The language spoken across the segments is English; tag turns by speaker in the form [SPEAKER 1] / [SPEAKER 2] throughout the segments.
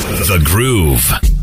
[SPEAKER 1] The Groove.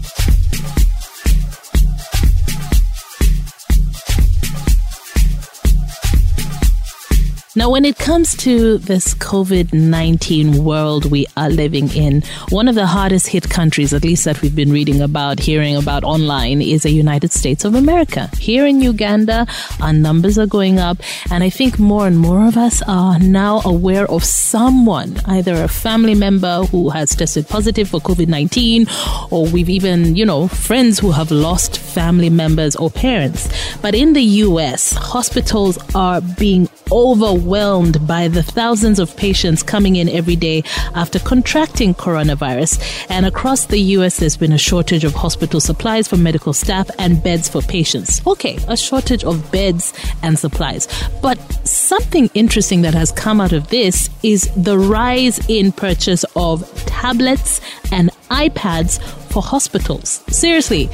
[SPEAKER 2] Now, when it comes to this COVID 19 world we are living in, one of the hardest hit countries, at least that we've been reading about, hearing about online, is the United States of America. Here in Uganda, our numbers are going up, and I think more and more of us are now aware of someone, either a family member who has tested positive for COVID 19, or we've even, you know, friends who have lost family members or parents. But in the US, hospitals are being overwhelmed by the thousands of patients coming in every day after contracting coronavirus. And across the US, there's been a shortage of hospital supplies for medical staff and beds for patients. Okay, a shortage of beds and supplies. But something interesting that has come out of this is the rise in purchase of tablets and iPads for hospitals. Seriously,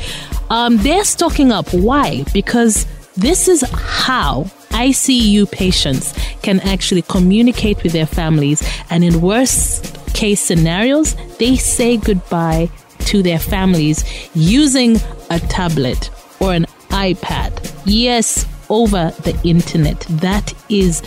[SPEAKER 2] um, they're stocking up. Why? Because this is how ICU patients can actually communicate with their families, and in worst case scenarios, they say goodbye to their families using a tablet or an iPad. Yes, over the internet. That is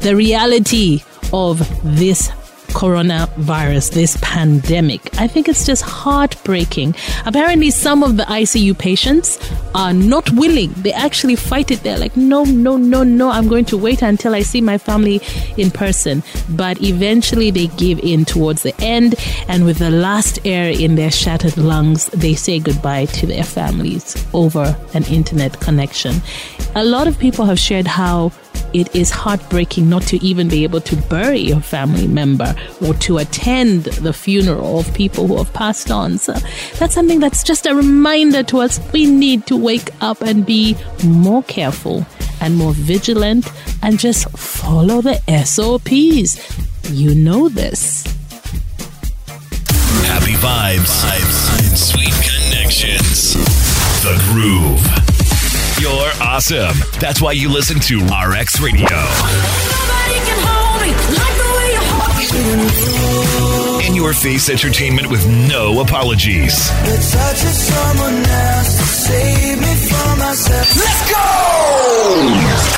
[SPEAKER 2] the reality of this coronavirus, this pandemic. I think it's just heartbreaking. Apparently, some of the ICU patients are not willing. They actually fight it. They're like, no, no, no, no, I'm going to wait until I see my family in person. But eventually, they give in towards the end. And with the last air in their shattered lungs, they say goodbye to their families over an internet connection. A lot of people have shared how it is heartbreaking not to even be able to bury a family member or to attend the funeral of people who have passed on. So that's something that's just a reminder to us. We need to wake up and be more careful and more vigilant and just follow the SOPs. You know this.
[SPEAKER 1] Happy vibes, vibes, sweet connections. The Groove. You're awesome. That's why you listen to RX Radio. In your face entertainment with no apologies.